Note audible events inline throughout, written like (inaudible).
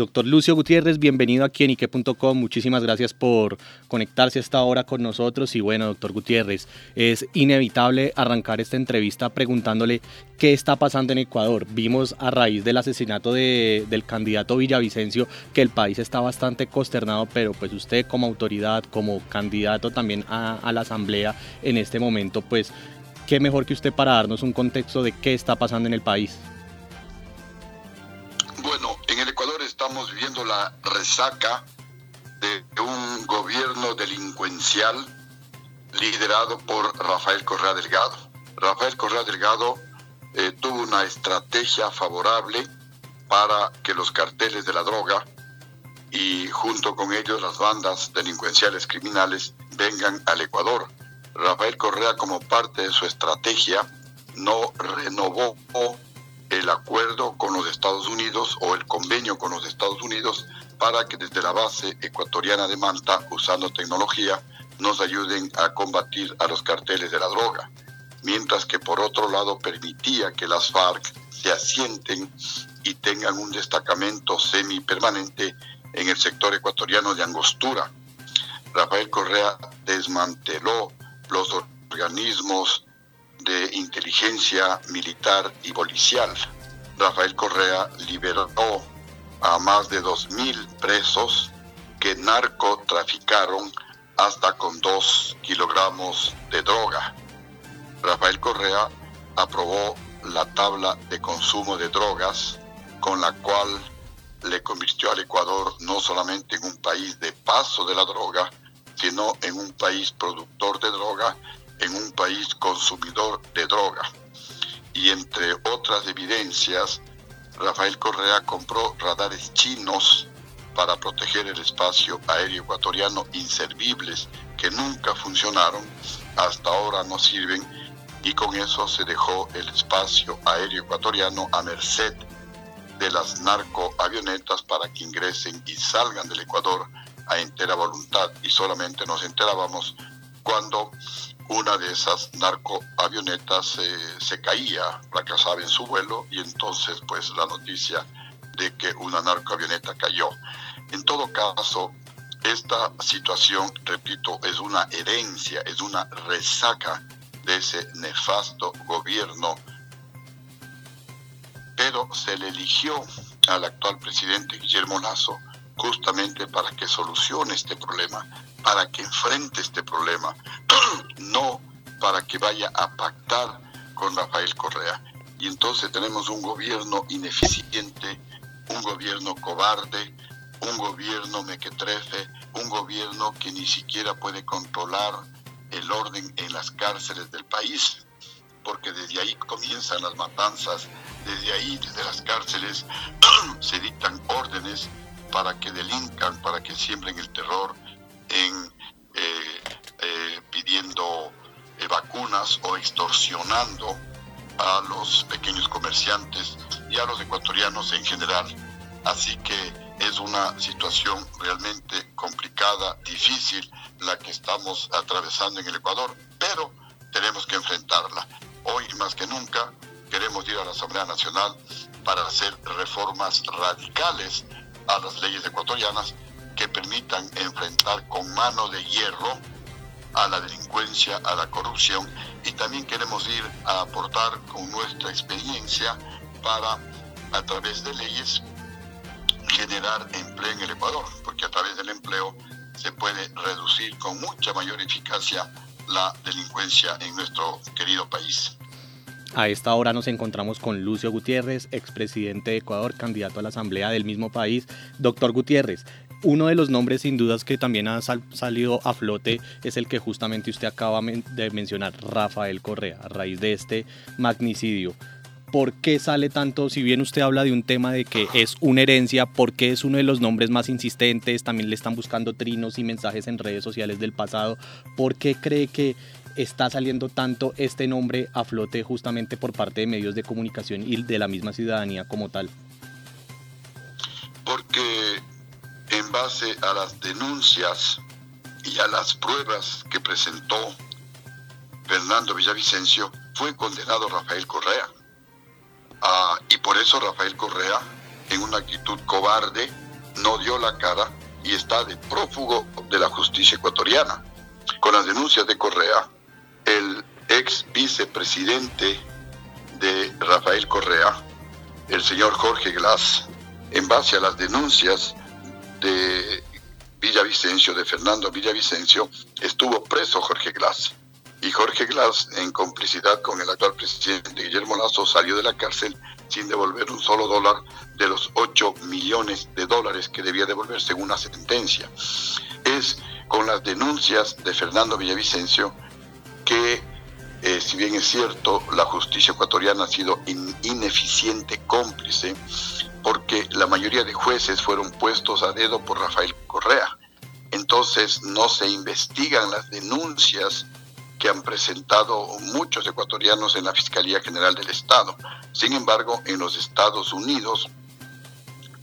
Doctor Lucio Gutiérrez, bienvenido aquí en Ike.com. Muchísimas gracias por conectarse a esta hora con nosotros. Y bueno, doctor Gutiérrez, es inevitable arrancar esta entrevista preguntándole qué está pasando en Ecuador. Vimos a raíz del asesinato del candidato Villavicencio que el país está bastante consternado, pero pues usted como autoridad, como candidato también a, a la asamblea en este momento, pues qué mejor que usted para darnos un contexto de qué está pasando en el país. Estamos viviendo la resaca de un gobierno delincuencial liderado por Rafael Correa Delgado. Rafael Correa Delgado eh, tuvo una estrategia favorable para que los carteles de la droga y junto con ellos las bandas delincuenciales criminales vengan al Ecuador. Rafael Correa como parte de su estrategia no renovó el acuerdo con los Estados Unidos o el convenio con los Estados Unidos para que desde la base ecuatoriana de Manta, usando tecnología, nos ayuden a combatir a los carteles de la droga. Mientras que por otro lado permitía que las FARC se asienten y tengan un destacamento semipermanente en el sector ecuatoriano de Angostura. Rafael Correa desmanteló los organismos de inteligencia militar y policial. Rafael Correa liberó a más de 2.000 presos que narcotraficaron hasta con 2 kilogramos de droga. Rafael Correa aprobó la tabla de consumo de drogas con la cual le convirtió al Ecuador no solamente en un país de paso de la droga, sino en un país productor de droga en un país consumidor de droga. Y entre otras evidencias, Rafael Correa compró radares chinos para proteger el espacio aéreo ecuatoriano inservibles que nunca funcionaron, hasta ahora no sirven y con eso se dejó el espacio aéreo ecuatoriano a merced de las narcoavionetas para que ingresen y salgan del Ecuador a entera voluntad y solamente nos enterábamos cuando una de esas narcoavionetas se caía, fracasaba en su vuelo y entonces pues la noticia de que una narcoavioneta cayó. En todo caso, esta situación, repito, es una herencia, es una resaca de ese nefasto gobierno, pero se le eligió al actual presidente Guillermo Lazo justamente para que solucione este problema, para que enfrente este problema, (clears throat) no para que vaya a pactar con Rafael Correa. Y entonces tenemos un gobierno ineficiente, un gobierno cobarde, un gobierno mequetrefe, un gobierno que ni siquiera puede controlar el orden en las cárceles del país, porque desde ahí comienzan las matanzas, desde ahí, desde las cárceles, (clears throat) se dictan órdenes para que delincan, para que siembren el terror eh, eh, pidiendo eh, vacunas o extorsionando a los pequeños comerciantes y a los ecuatorianos en general. Así que es una situación realmente complicada, difícil, la que estamos atravesando en el Ecuador, pero tenemos que enfrentarla. Hoy más que nunca queremos ir a la Asamblea Nacional para hacer reformas radicales a las leyes ecuatorianas que permitan enfrentar con mano de hierro a la delincuencia, a la corrupción y también queremos ir a aportar con nuestra experiencia para, a través de leyes, generar empleo en el Ecuador, porque a través del empleo se puede reducir con mucha mayor eficacia la delincuencia en nuestro querido país. A esta hora nos encontramos con Lucio Gutiérrez, expresidente de Ecuador, candidato a la Asamblea del mismo país. Doctor Gutiérrez, uno de los nombres sin dudas que también ha salido a flote es el que justamente usted acaba de mencionar, Rafael Correa, a raíz de este magnicidio. ¿Por qué sale tanto? Si bien usted habla de un tema de que es una herencia, ¿por qué es uno de los nombres más insistentes? También le están buscando trinos y mensajes en redes sociales del pasado. ¿Por qué cree que está saliendo tanto este nombre a flote justamente por parte de medios de comunicación y de la misma ciudadanía como tal? Base a las denuncias y a las pruebas que presentó Fernando Villavicencio, fue condenado Rafael Correa. Ah, y por eso Rafael Correa, en una actitud cobarde, no dio la cara y está de prófugo de la justicia ecuatoriana. Con las denuncias de Correa, el ex vicepresidente de Rafael Correa, el señor Jorge Glass, en base a las denuncias de Villavicencio, de Fernando Villavicencio, estuvo preso Jorge Glass. Y Jorge Glass, en complicidad con el actual presidente Guillermo Lazo, salió de la cárcel sin devolver un solo dólar de los 8 millones de dólares que debía devolver según la sentencia. Es con las denuncias de Fernando Villavicencio que, eh, si bien es cierto, la justicia ecuatoriana ha sido ineficiente, cómplice, porque la mayoría de jueces fueron puestos a dedo por Rafael Correa. Entonces no se investigan las denuncias que han presentado muchos ecuatorianos en la Fiscalía General del Estado. Sin embargo, en los Estados Unidos,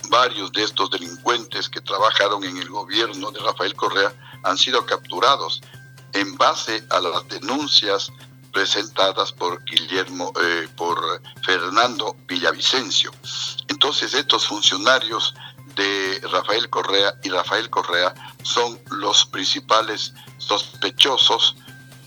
varios de estos delincuentes que trabajaron en el gobierno de Rafael Correa han sido capturados en base a las denuncias presentadas por Guillermo, eh, por Fernando Villavicencio. Entonces estos funcionarios de Rafael Correa y Rafael Correa son los principales sospechosos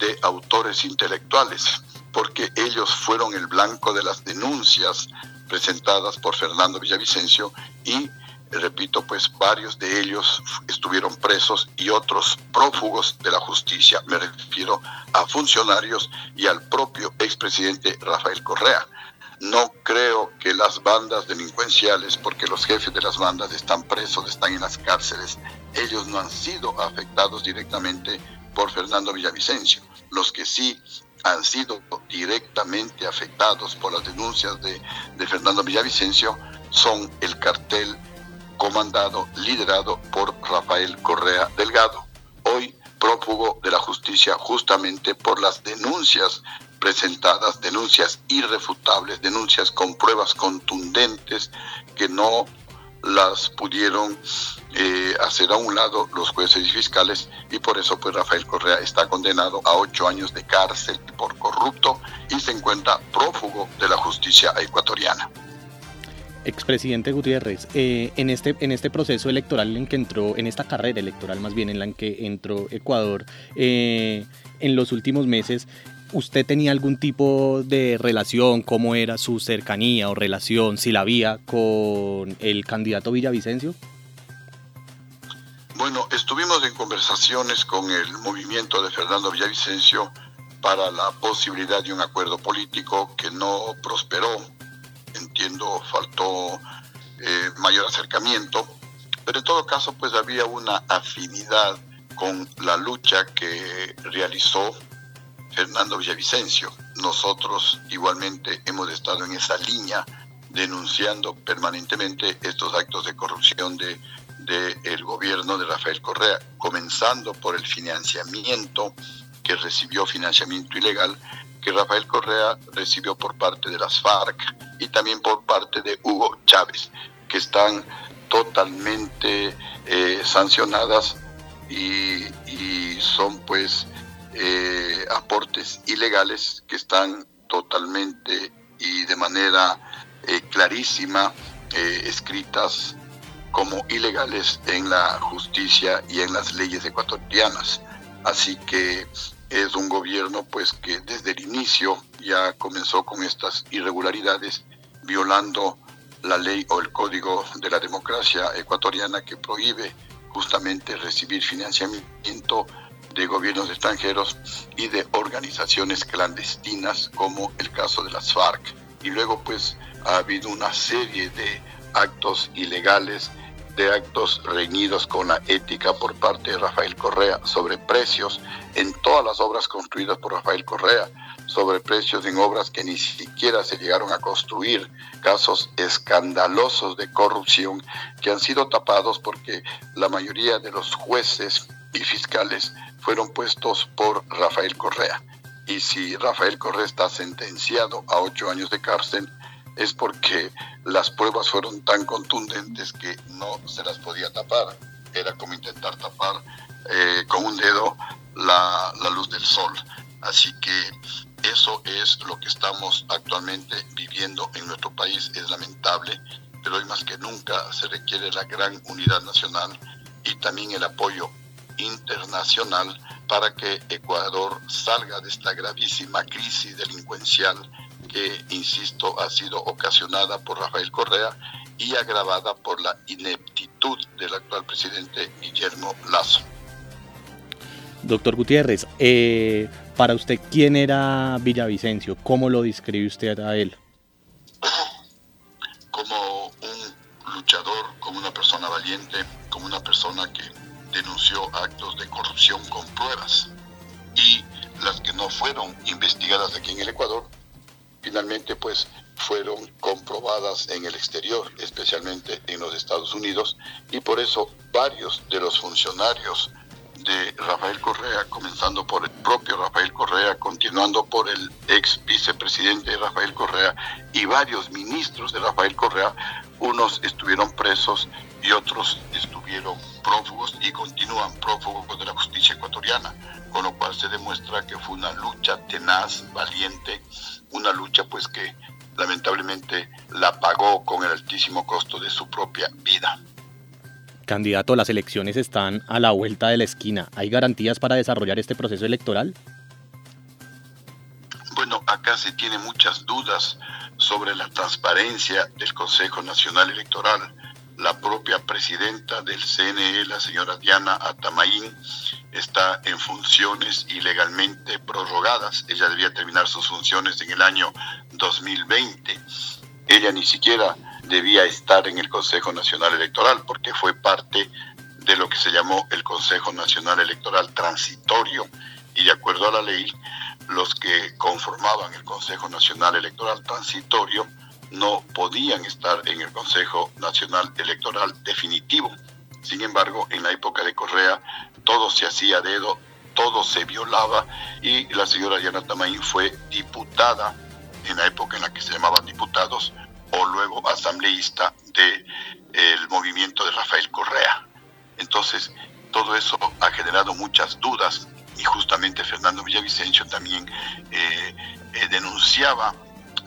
de autores intelectuales, porque ellos fueron el blanco de las denuncias presentadas por Fernando Villavicencio y repito, pues varios de ellos estuvieron presos y otros prófugos de la justicia. Me refiero a funcionarios y al propio expresidente Rafael Correa. No creo que las bandas delincuenciales, porque los jefes de las bandas están presos, están en las cárceles, ellos no han sido afectados directamente por Fernando Villavicencio. Los que sí han sido directamente afectados por las denuncias de, de Fernando Villavicencio son el cartel comandado, liderado por Rafael Correa Delgado, hoy prófugo de la justicia justamente por las denuncias presentadas, denuncias irrefutables, denuncias con pruebas contundentes que no las pudieron eh, hacer a un lado los jueces y fiscales y por eso pues Rafael Correa está condenado a ocho años de cárcel por corrupto y se encuentra prófugo de la justicia ecuatoriana. Expresidente Gutiérrez, eh, en, este, en este proceso electoral en que entró, en esta carrera electoral más bien en la que entró Ecuador, eh, en los últimos meses, ¿usted tenía algún tipo de relación, cómo era su cercanía o relación, si la había, con el candidato Villavicencio? Bueno, estuvimos en conversaciones con el movimiento de Fernando Villavicencio para la posibilidad de un acuerdo político que no prosperó faltó eh, mayor acercamiento, pero en todo caso pues había una afinidad con la lucha que realizó Fernando Villavicencio. Nosotros igualmente hemos estado en esa línea denunciando permanentemente estos actos de corrupción de del gobierno de Rafael Correa, comenzando por el financiamiento que recibió financiamiento ilegal que Rafael Correa recibió por parte de las FARC y también por parte de Hugo Chávez, que están totalmente eh, sancionadas y, son pues eh, aportes ilegales que están totalmente y de manera eh, clarísima escritas como ilegales en la justicia y en las leyes ecuatorianas. Así que es un gobierno pues que desde el inicio ya comenzó con estas irregularidades violando la ley o el código de la democracia ecuatoriana que prohíbe justamente recibir financiamiento de gobiernos extranjeros y de organizaciones clandestinas como el caso de las FARC. Y luego pues ha habido una serie de actos ilegales de actos reñidos con la ética por parte de Rafael Correa sobre precios en todas las obras construidas por Rafael Correa, sobre precios en obras que ni siquiera se llegaron a construir, casos escandalosos de corrupción que han sido tapados porque la mayoría de los jueces y fiscales fueron puestos por Rafael Correa. Y si Rafael Correa está sentenciado a ocho años de cárcel, es porque las pruebas fueron tan contundentes que no se las podía tapar. Era como intentar tapar eh, con un dedo la, la luz del sol. Así que eso es lo que estamos actualmente viviendo en nuestro país. Es lamentable pero hoy más que nunca se requiere la gran unidad nacional y también el apoyo internacional para que Ecuador salga de esta gravísima crisis delincuencial que, insisto, ha sido ocasionada por Rafael Correa y agravada por la ineptitud del actual presidente Guillermo Lazo. Doctor Gutiérrez, eh, para usted, ¿quién era Villavicencio? ¿Cómo lo describe usted a él? (clears throat) Como un luchador, como una persona valiente, como una persona que denunció actos de corrupción con pruebas y las que no fueron investigadas aquí en el Ecuador, finalmente pues fueron comprobadas en el exterior, especialmente en los Estados Unidos, y por eso varios de los funcionarios de Rafael Correa, comenzando por el propio Rafael Correa, continuando por el ex vicepresidente Rafael Correa y varios ministros de Rafael Correa, unos estuvieron presos y otros estuvieron prófugos y continúan prófugos de la justicia ecuatoriana, con lo cual se demuestra que fue una lucha tenaz, valiente, una lucha pues que lamentablemente la pagó con el altísimo costo de su propia vida. Candidato, las elecciones están a la vuelta de la esquina. ¿Hay garantías para desarrollar este proceso electoral? Bueno, acá se tiene muchas dudas sobre la transparencia del Consejo Nacional Electoral. La propia presidenta del CNE, la señora Diana Atamaín, está en funciones ilegalmente prorrogadas. Ella debía terminar sus funciones en el año 2020. Ella ni siquiera debía estar en el Consejo Nacional Electoral porque fue parte de lo que se llamó el Consejo Nacional Electoral Transitorio y de acuerdo a la ley, los que conformaban el Consejo Nacional Electoral Transitorio no podían estar en el Consejo Nacional Electoral Definitivo. Sin embargo, en la época de Correa, todo se hacía dedo, todo se violaba y la señora Diana Tamaín fue diputada en la época en la que se llamaban diputados o luego asambleísta del el movimiento de Rafael Correa. Entonces, todo eso ha generado muchas dudas y justamente Fernando Villavicencio también eh, eh, denunciaba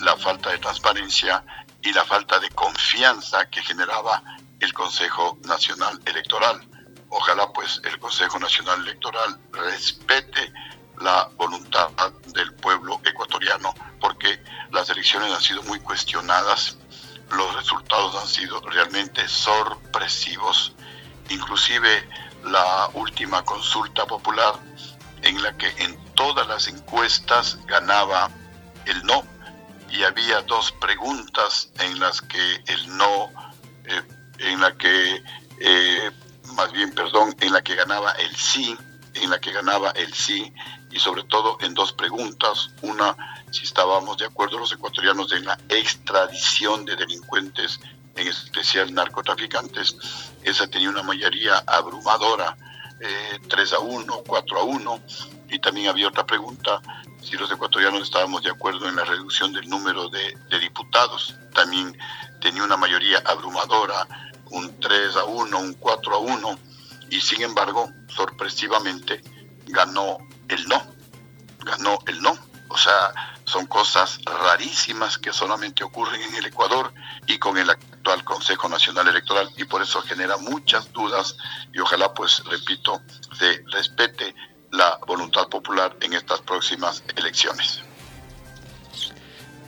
la falta de transparencia y la falta de confianza que generaba el Consejo Nacional Electoral. Ojalá pues el Consejo Nacional Electoral respete la voluntad del pueblo ecuatoriano porque las elecciones han sido muy cuestionadas, los resultados han sido realmente sorpresivos, inclusive la última consulta popular en la que en todas las encuestas ganaba el no y había dos preguntas en las que el no, eh, en la que, eh, más bien, perdón, en la que ganaba el sí, en la que ganaba el sí y sobre todo en dos preguntas. Una, si estábamos de acuerdo los ecuatorianos en la extradición de delincuentes, en especial narcotraficantes. Esa tenía una mayoría abrumadora, eh, 3 a 1, 4 a 1. Y también había otra pregunta, si los ecuatorianos estábamos de acuerdo en la reducción del número de, de diputados. También tenía una mayoría abrumadora, un 3 a 1, un 4 a 1. Y sin embargo, sorpresivamente, ganó el no, ganó el no. O sea, son cosas rarísimas que solamente ocurren en el Ecuador y con el actual Consejo Nacional Electoral y por eso genera muchas dudas y ojalá pues, repito, se respete la voluntad popular en estas próximas elecciones.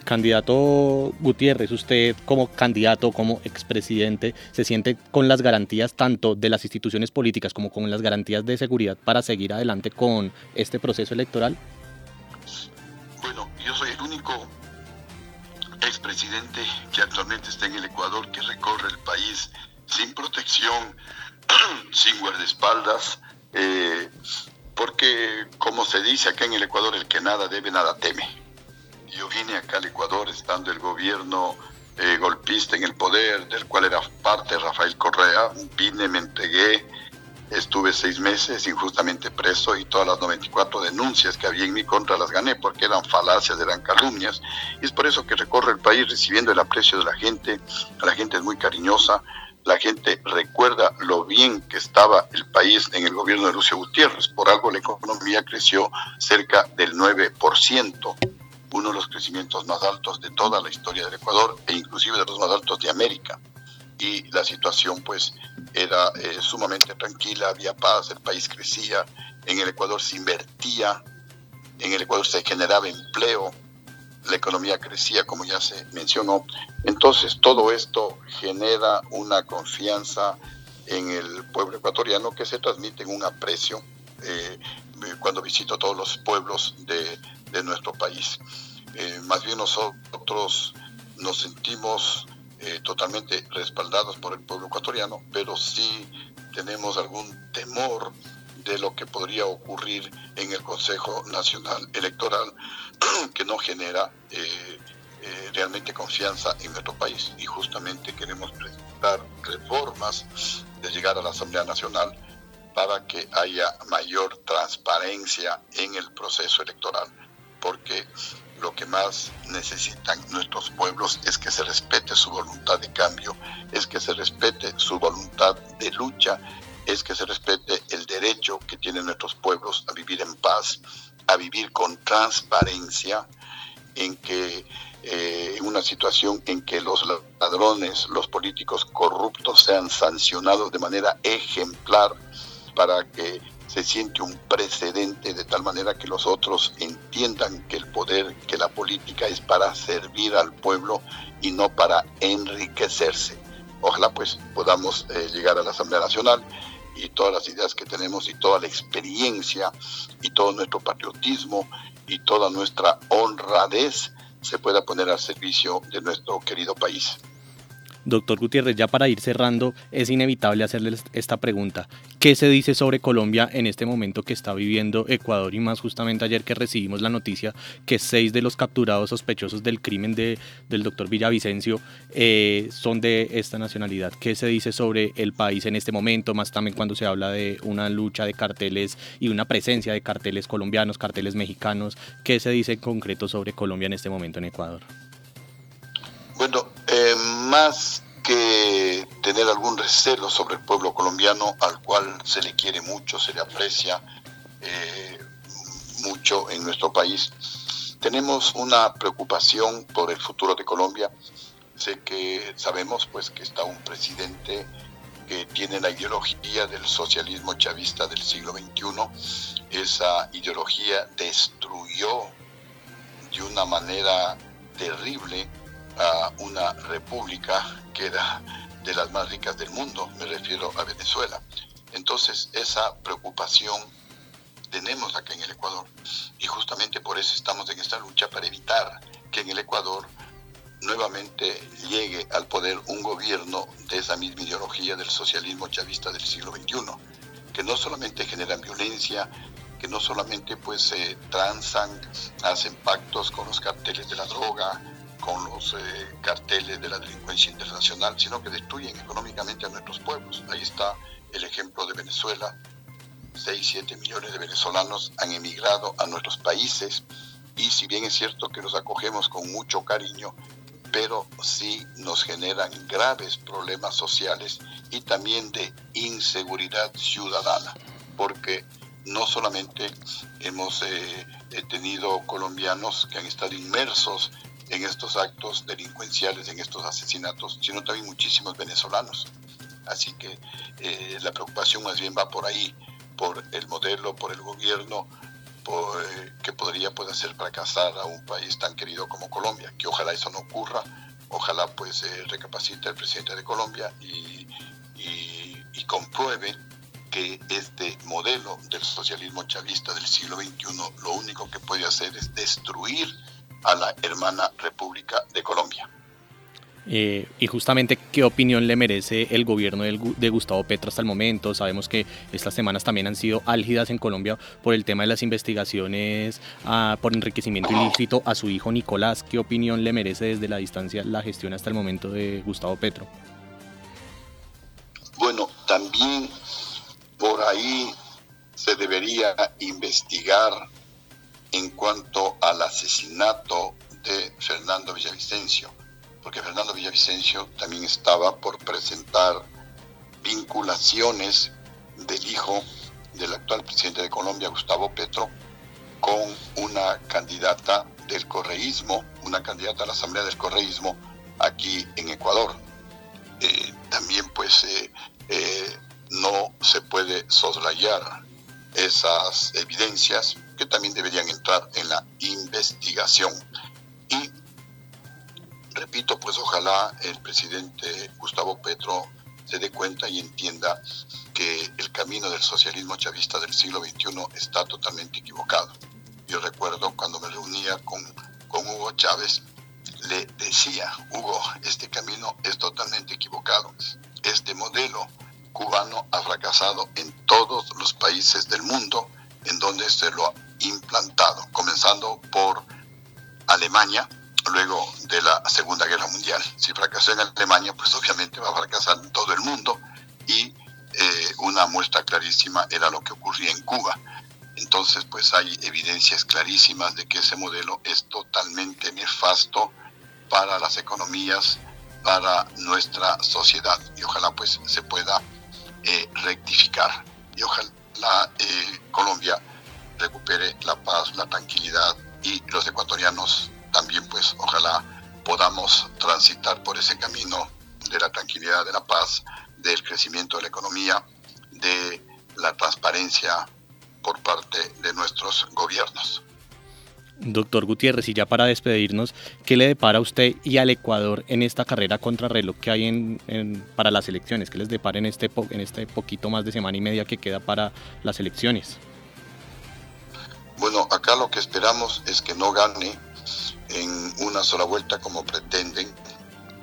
Candidato Gutiérrez, usted como candidato, como expresidente, ¿se siente con las garantías tanto de las instituciones políticas como con las garantías de seguridad para seguir adelante con este proceso electoral? Único expresidente que actualmente está en el Ecuador, que recorre el país sin protección, (clears throat) sin guardaespaldas, eh, porque como se dice acá en el Ecuador, el que nada debe, nada teme yo vine acá al Ecuador estando el gobierno eh, golpista en el poder, del cual era parte Rafael Correa. Vine, me entregué, estuve seis meses injustamente preso y todas las 94 denuncias que había en mi contra las gané porque eran falacias, eran calumnias. Y es por eso que recorre el país recibiendo el aprecio de la gente. La gente es muy cariñosa. La gente recuerda lo bien que estaba el país en el gobierno de Lucio Gutiérrez. Por algo la economía creció cerca del 9% uno de los crecimientos más altos de toda la historia del Ecuador e inclusive de los más altos de América. Y la situación pues era eh, sumamente tranquila, había paz, el país crecía, en el Ecuador se invertía, en el Ecuador se generaba empleo, la economía crecía como ya se mencionó. Entonces todo esto genera una confianza en el pueblo ecuatoriano que se transmite en un aprecio eh, cuando visito todos los pueblos de, de nuestro país. Eh, más bien nosotros nos sentimos eh, totalmente respaldados por el pueblo ecuatoriano, pero sí tenemos algún temor de lo que podría ocurrir en el Consejo Nacional Electoral, (clears throat) que no genera eh, realmente confianza en nuestro país. Y justamente queremos presentar reformas de llegar a la Asamblea Nacional para que haya mayor transparencia en el proceso electoral, porque lo que más necesitan nuestros pueblos es que se respete su voluntad de cambio, es que se respete su voluntad de lucha, es que se respete el derecho que tienen nuestros pueblos a vivir en paz, a vivir con transparencia, en que eh, una situación en que los ladrones, los políticos corruptos sean sancionados de manera ejemplar para que se siente un precedente de tal manera que los otros entiendan que el poder, que la política es para servir al pueblo y no para enriquecerse. Ojalá pues podamos eh, llegar a la Asamblea Nacional y todas las ideas que tenemos y toda la experiencia y todo nuestro patriotismo y toda nuestra honradez se pueda poner al servicio de nuestro querido país. Doctor Gutiérrez, ya para ir cerrando, es inevitable hacerles esta pregunta. ¿Qué se dice sobre Colombia en este momento que está viviendo Ecuador y más justamente ayer que recibimos la noticia que seis de los capturados sospechosos del crimen de, del doctor Villavicencio eh, son de esta nacionalidad? ¿Qué se dice sobre el país en este momento, más también cuando se habla de una lucha de carteles y una presencia de carteles colombianos, carteles mexicanos? ¿Qué se dice en concreto sobre Colombia en este momento en Ecuador? Bueno, eh, más que tener algún recelo sobre el pueblo colombiano, al cual se le quiere mucho, se le aprecia eh, mucho en nuestro país, tenemos una preocupación por el futuro de Colombia. Sé que sabemos pues que está un presidente que tiene la ideología del socialismo chavista del siglo XXI. Esa ideología destruyó de una manera terrible a una república que era de las más ricas del mundo, me refiero a Venezuela. Entonces, esa preocupación tenemos acá en el Ecuador y justamente por eso estamos en esta lucha para evitar que en el Ecuador nuevamente llegue al poder un gobierno de esa misma ideología del socialismo chavista del siglo XXI, que no solamente generan violencia, que no solamente pues se transan, hacen pactos con los carteles de la droga, con los eh, carteles de la delincuencia internacional, sino que destruyen económicamente a nuestros pueblos. Ahí está el ejemplo de Venezuela. 6, 7 millones de venezolanos han emigrado a nuestros países y si bien es cierto que los acogemos con mucho cariño, pero sí nos generan graves problemas sociales y también de inseguridad ciudadana, porque no solamente hemos eh, tenido colombianos que han estado inmersos en estos actos delincuenciales, en estos asesinatos, sino también muchísimos venezolanos. Así que eh, la preocupación más bien va por ahí, por el modelo, por el gobierno, por, eh, que podría pues, hacer fracasar a un país tan querido como Colombia, que ojalá eso no ocurra, ojalá pues eh, recapacite el presidente de Colombia y, y, y compruebe que este modelo del socialismo chavista del siglo XXI lo único que puede hacer es destruir a la hermana República de Colombia. Eh, y justamente, ¿qué opinión le merece el gobierno de Gustavo Petro hasta el momento? Sabemos que estas semanas también han sido álgidas en Colombia por el tema de las investigaciones ah, por enriquecimiento ilícito a su hijo Nicolás. ¿Qué opinión le merece desde la distancia la gestión hasta el momento de Gustavo Petro? Bueno, también por ahí se debería investigar en cuanto al asesinato de Fernando Villavicencio, porque Fernando Villavicencio también estaba por presentar vinculaciones del hijo del actual presidente de Colombia, Gustavo Petro, con una candidata del correísmo, una candidata a la Asamblea del Correísmo aquí en Ecuador. eh, también pues no se puede soslayar esas evidencias que también deberían entrar en la investigación. Y repito, pues ojalá el presidente Gustavo Petro se dé cuenta y entienda que el camino del socialismo chavista del siglo XXI está totalmente equivocado. Yo recuerdo cuando me reunía con, con Hugo Chávez, le decía, Hugo, este camino es totalmente equivocado. Este modelo cubano ha fracasado en todos los países del mundo en donde se lo implantado, comenzando por Alemania, luego de la Segunda Guerra Mundial. Si fracasó en Alemania, pues obviamente va a fracasar en todo el mundo y eh, una muestra clarísima era lo que ocurría en Cuba. Entonces, pues hay evidencias clarísimas de que ese modelo es totalmente nefasto para las economías, para nuestra sociedad y ojalá pues se pueda eh, rectificar y ojalá eh, Colombia recupere la paz, la tranquilidad y los ecuatorianos también pues ojalá podamos transitar por ese camino de la tranquilidad, de la paz, del crecimiento de la economía, de la transparencia por parte de nuestros gobiernos. Doctor Gutiérrez, y ya para despedirnos, ¿qué le depara a usted y al Ecuador en esta carrera contra reloj que hay en, para las elecciones? ¿Qué les depara en este, en este poquito más de semana y media que queda para las elecciones? Bueno, acá lo que esperamos es que no gane en una sola vuelta como pretenden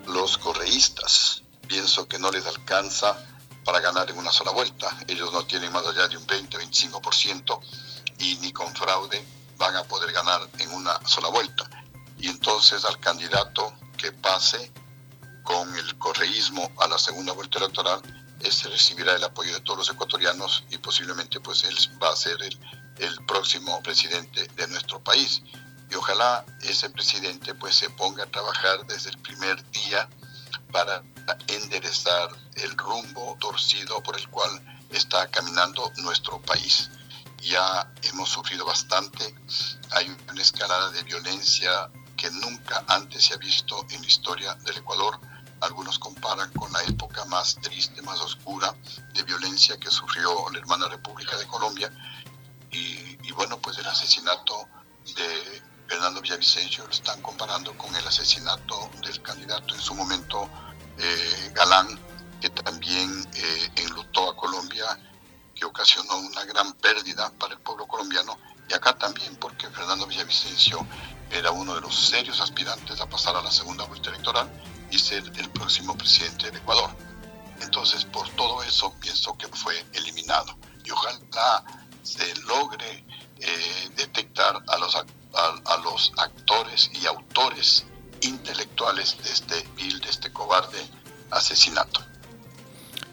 los correístas. Pienso que no les alcanza para ganar en una sola vuelta. Ellos no tienen más allá de un 20-25% y ni con fraude van a poder ganar en una sola vuelta. Y entonces al candidato que pase con el correísmo a la segunda vuelta electoral, ese recibirá el apoyo de todos los ecuatorianos y posiblemente pues él va a ser el, el próximo presidente de nuestro país. Y ojalá ese presidente pues se ponga a trabajar desde el primer día para enderezar el rumbo torcido por el cual está caminando nuestro país ya hemos sufrido bastante. Hay una escalada de violencia que nunca antes se ha visto en la historia del Ecuador. Algunos comparan con la época más triste, más oscura de violencia que sufrió la hermana República de Colombia. Y, bueno, pues el asesinato de Fernando Villavicencio lo están comparando con el asesinato del candidato en su momento, eh, Galán, que también eh, enlutó a Colombia ocasionó una gran pérdida para el pueblo colombiano y acá también porque Fernando Villavicencio era uno de los serios aspirantes a pasar a la segunda vuelta electoral y ser el próximo presidente del Ecuador. Entonces, por todo eso pienso que fue eliminado y ojalá se logre eh, detectar a los, a los actores y autores intelectuales de este de este cobarde asesinato.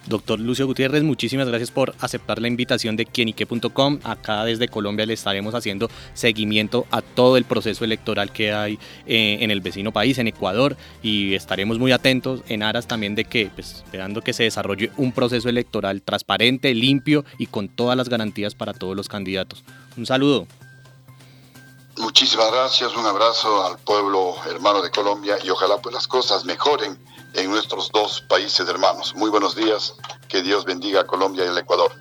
Doctor Lucio Gutiérrez, muchísimas gracias por aceptar la invitación de quienique.com. Acá desde Colombia le estaremos haciendo seguimiento a todo el proceso electoral que hay eh, en el vecino país, en Ecuador, y estaremos muy atentos en aras también de que, pues, esperando que se desarrolle un proceso electoral transparente, limpio y con todas las garantías para todos los candidatos. Un saludo. Muchísimas gracias, un abrazo al pueblo hermano de Colombia y ojalá pues las cosas mejoren en nuestros dos países hermanos. Muy buenos días, que Dios bendiga a Colombia y el Ecuador.